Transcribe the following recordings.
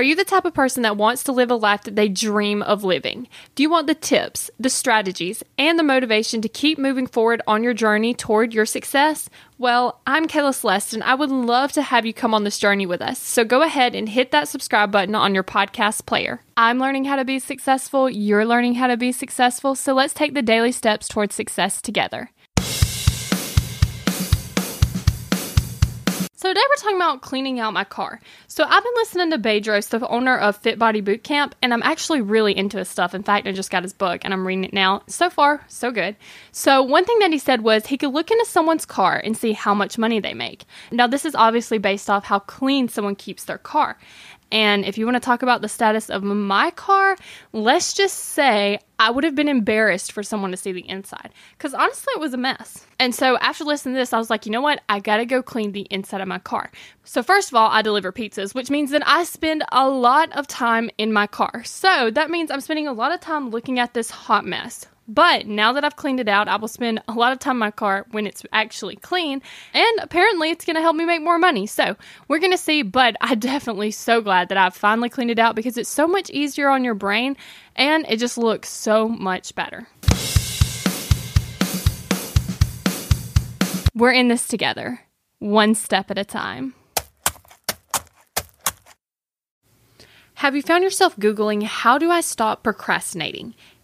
Are you the type of person that wants to live a life that they dream of living? Do you want the tips, the strategies, and the motivation to keep moving forward on your journey toward your success? Well, I'm Kayla Celeste, and I would love to have you come on this journey with us. So go ahead and hit that subscribe button on your podcast player. I'm learning how to be successful, you're learning how to be successful, so let's take the daily steps towards success together. So today we're talking about cleaning out my car. So I've been listening to Bedros, the owner of Fit Body Bootcamp, and I'm actually really into his stuff. In fact, I just got his book and I'm reading it now. So far, so good. So one thing that he said was he could look into someone's car and see how much money they make. Now this is obviously based off how clean someone keeps their car. And if you want to talk about the status of my car, let's just say I would have been embarrassed for someone to see the inside because honestly, it was a mess. And so after listening to this, I was like, you know what? I got to go clean the inside of my car. So, first of all, I deliver pizzas, which means that I spend a lot of time in my car. So, that means I'm spending a lot of time looking at this hot mess. But now that I've cleaned it out, I will spend a lot of time in my car when it's actually clean. And apparently, it's going to help me make more money. So we're going to see. But I'm definitely so glad that I've finally cleaned it out because it's so much easier on your brain and it just looks so much better. We're in this together, one step at a time. Have you found yourself Googling, How do I stop procrastinating?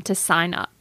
to sign up.